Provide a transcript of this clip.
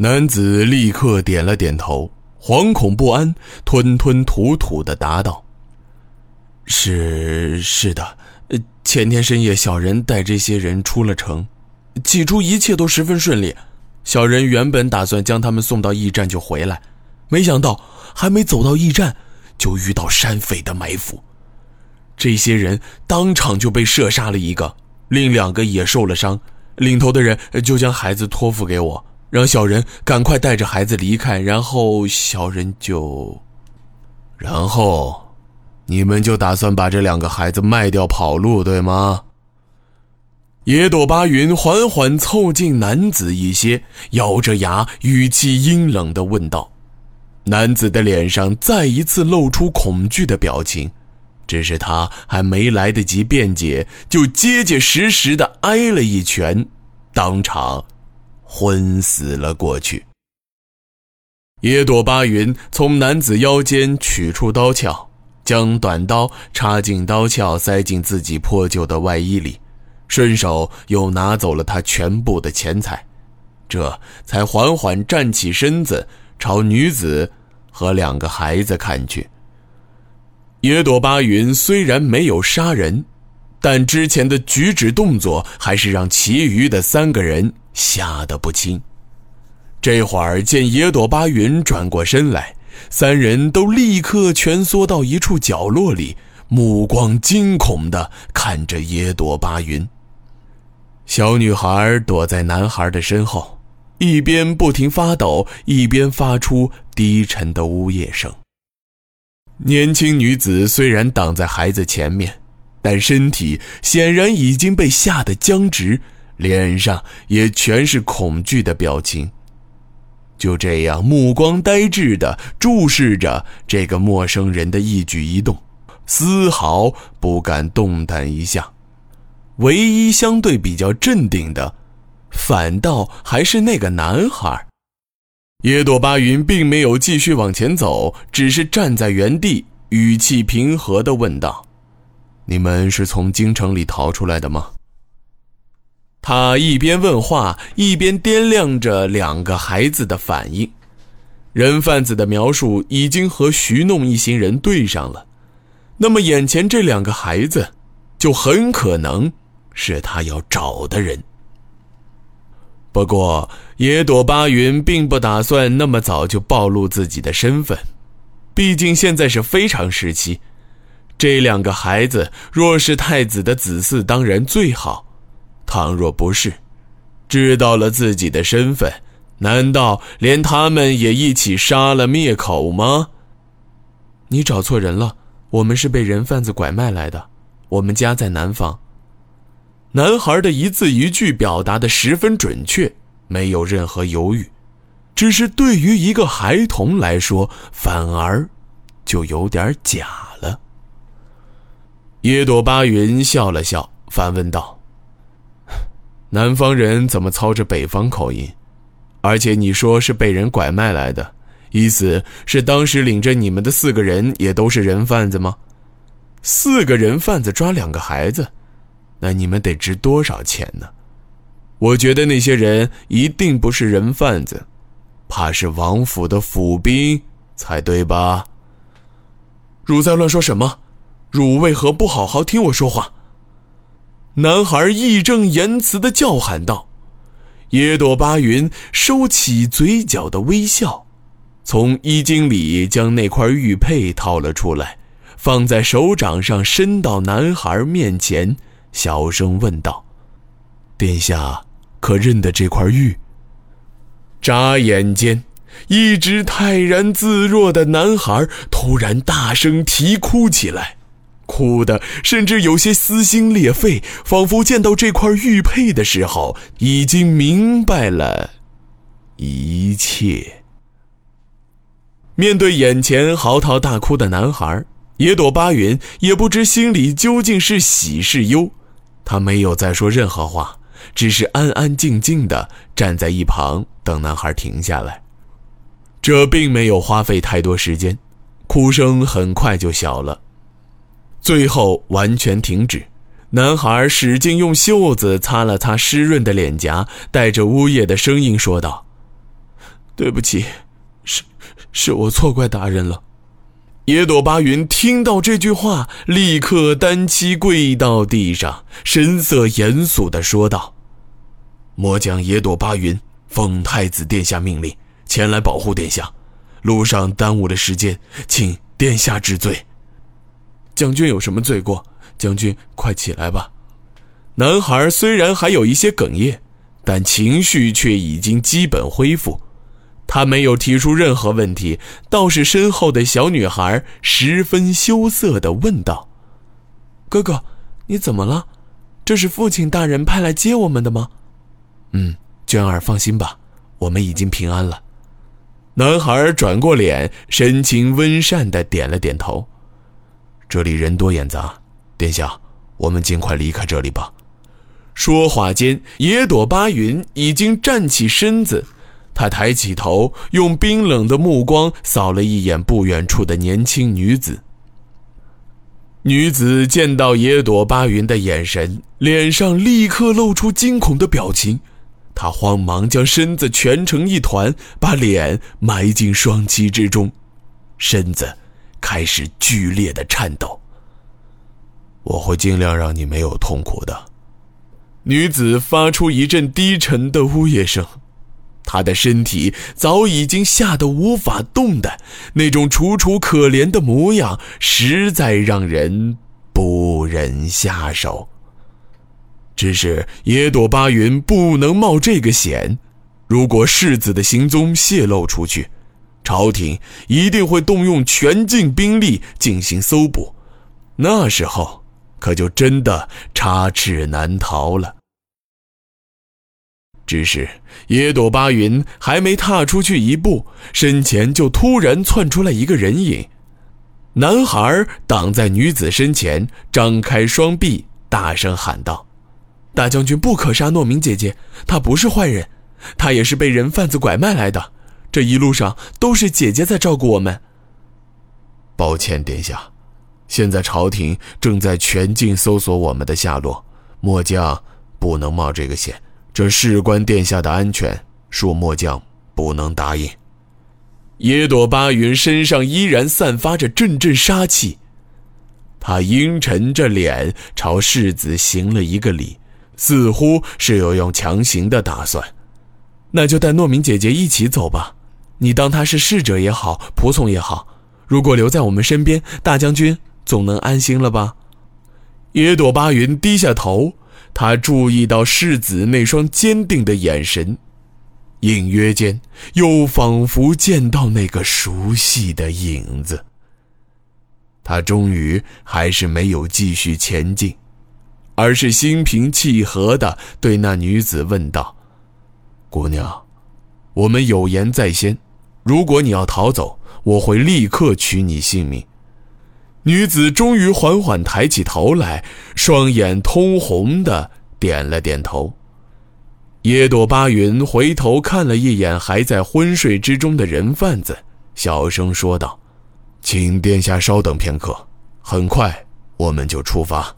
男子立刻点了点头，惶恐不安，吞吞吐吐的答道：“是是的，前天深夜小人带这些人出了城，起初一切都十分顺利。小人原本打算将他们送到驿站就回来，没想到还没走到驿站，就遇到山匪的埋伏。这些人当场就被射杀了一个，另两个也受了伤。领头的人就将孩子托付给我。”让小人赶快带着孩子离开，然后小人就，然后，你们就打算把这两个孩子卖掉跑路，对吗？野朵巴云缓缓凑近男子一些，咬着牙，语气阴冷的问道。男子的脸上再一次露出恐惧的表情，只是他还没来得及辩解，就结结实实的挨了一拳，当场。昏死了过去。野朵巴云从男子腰间取出刀鞘，将短刀插进刀鞘，塞进自己破旧的外衣里，顺手又拿走了他全部的钱财，这才缓缓站起身子，朝女子和两个孩子看去。野朵巴云虽然没有杀人，但之前的举止动作还是让其余的三个人。吓得不轻。这会儿见野朵巴云转过身来，三人都立刻蜷缩到一处角落里，目光惊恐地看着野朵巴云。小女孩躲在男孩的身后，一边不停发抖，一边发出低沉的呜咽声。年轻女子虽然挡在孩子前面，但身体显然已经被吓得僵直。脸上也全是恐惧的表情，就这样目光呆滞的注视着这个陌生人的一举一动，丝毫不敢动弹一下。唯一相对比较镇定的，反倒还是那个男孩。野朵巴云并没有继续往前走，只是站在原地，语气平和地问道：“你们是从京城里逃出来的吗？”他一边问话，一边掂量着两个孩子的反应。人贩子的描述已经和徐弄一行人对上了，那么眼前这两个孩子，就很可能是他要找的人。不过，野朵巴云并不打算那么早就暴露自己的身份，毕竟现在是非常时期。这两个孩子若是太子的子嗣，当然最好。倘若不是，知道了自己的身份，难道连他们也一起杀了灭口吗？你找错人了，我们是被人贩子拐卖来的，我们家在南方。男孩的一字一句表达的十分准确，没有任何犹豫，只是对于一个孩童来说，反而就有点假了。野朵巴云笑了笑，反问道。南方人怎么操着北方口音？而且你说是被人拐卖来的，意思是当时领着你们的四个人也都是人贩子吗？四个人贩子抓两个孩子，那你们得值多少钱呢？我觉得那些人一定不是人贩子，怕是王府的府兵才对吧？汝在乱说什么？汝为何不好好听我说话？男孩义正言辞的叫喊道：“野朵巴云收起嘴角的微笑，从衣襟里将那块玉佩掏了出来，放在手掌上，伸到男孩面前，小声问道：‘殿下可认得这块玉？’眨眼间，一直泰然自若的男孩突然大声啼哭起来。”哭的甚至有些撕心裂肺，仿佛见到这块玉佩的时候，已经明白了一切。面对眼前嚎啕大哭的男孩，野朵巴云也不知心里究竟是喜是忧，他没有再说任何话，只是安安静静的站在一旁等男孩停下来。这并没有花费太多时间，哭声很快就小了。最后完全停止，男孩使劲用袖子擦了擦湿润的脸颊，带着呜咽的声音说道：“对不起，是是我错怪大人了。野朵巴云听到这句话，立刻单膝跪到地上，神色严肃地说道：“末将野朵巴云奉太子殿下命令前来保护殿下，路上耽误了时间，请殿下治罪。”将军有什么罪过？将军快起来吧。男孩虽然还有一些哽咽，但情绪却已经基本恢复。他没有提出任何问题，倒是身后的小女孩十分羞涩地问道：“哥哥，你怎么了？这是父亲大人派来接我们的吗？”“嗯，娟儿放心吧，我们已经平安了。”男孩转过脸，神情温善地点了点头。“这里人多眼杂，殿下，我们尽快离开这里吧。”说话间，野朵巴云已经站起身子。他抬起头，用冰冷的目光扫了一眼不远处的年轻女子。女子见到野朵巴云的眼神，脸上立刻露出惊恐的表情。她慌忙将身子蜷成一团，把脸埋进双膝之中，身子开始剧烈的颤抖。我会尽量让你没有痛苦的。女子发出一阵低沉的呜咽声。她的身体早已经吓得无法动弹，那种楚楚可怜的模样，实在让人不忍下手。只是野朵巴云不能冒这个险，如果世子的行踪泄露出去，朝廷一定会动用全境兵力进行搜捕，那时候可就真的插翅难逃了。只是野朵巴云还没踏出去一步，身前就突然窜出来一个人影。男孩挡在女子身前，张开双臂，大声喊道：“大将军不可杀诺明姐姐，她不是坏人，她也是被人贩子拐卖来的。这一路上都是姐姐在照顾我们。”抱歉，殿下，现在朝廷正在全境搜索我们的下落，末将不能冒这个险。这事关殿下的安全，恕末将不能答应。野朵巴云身上依然散发着阵阵杀气，他阴沉着脸朝世子行了一个礼，似乎是有用强行的打算。那就带糯米姐姐一起走吧，你当他是侍者也好，仆从也好，如果留在我们身边，大将军总能安心了吧？野朵巴云低下头。他注意到世子那双坚定的眼神，隐约间又仿佛见到那个熟悉的影子。他终于还是没有继续前进，而是心平气和地对那女子问道：“姑娘，我们有言在先，如果你要逃走，我会立刻取你性命。”女子终于缓缓抬起头来，双眼通红的点了点头。野朵巴云回头看了一眼还在昏睡之中的人贩子，小声说道：“请殿下稍等片刻，很快我们就出发。”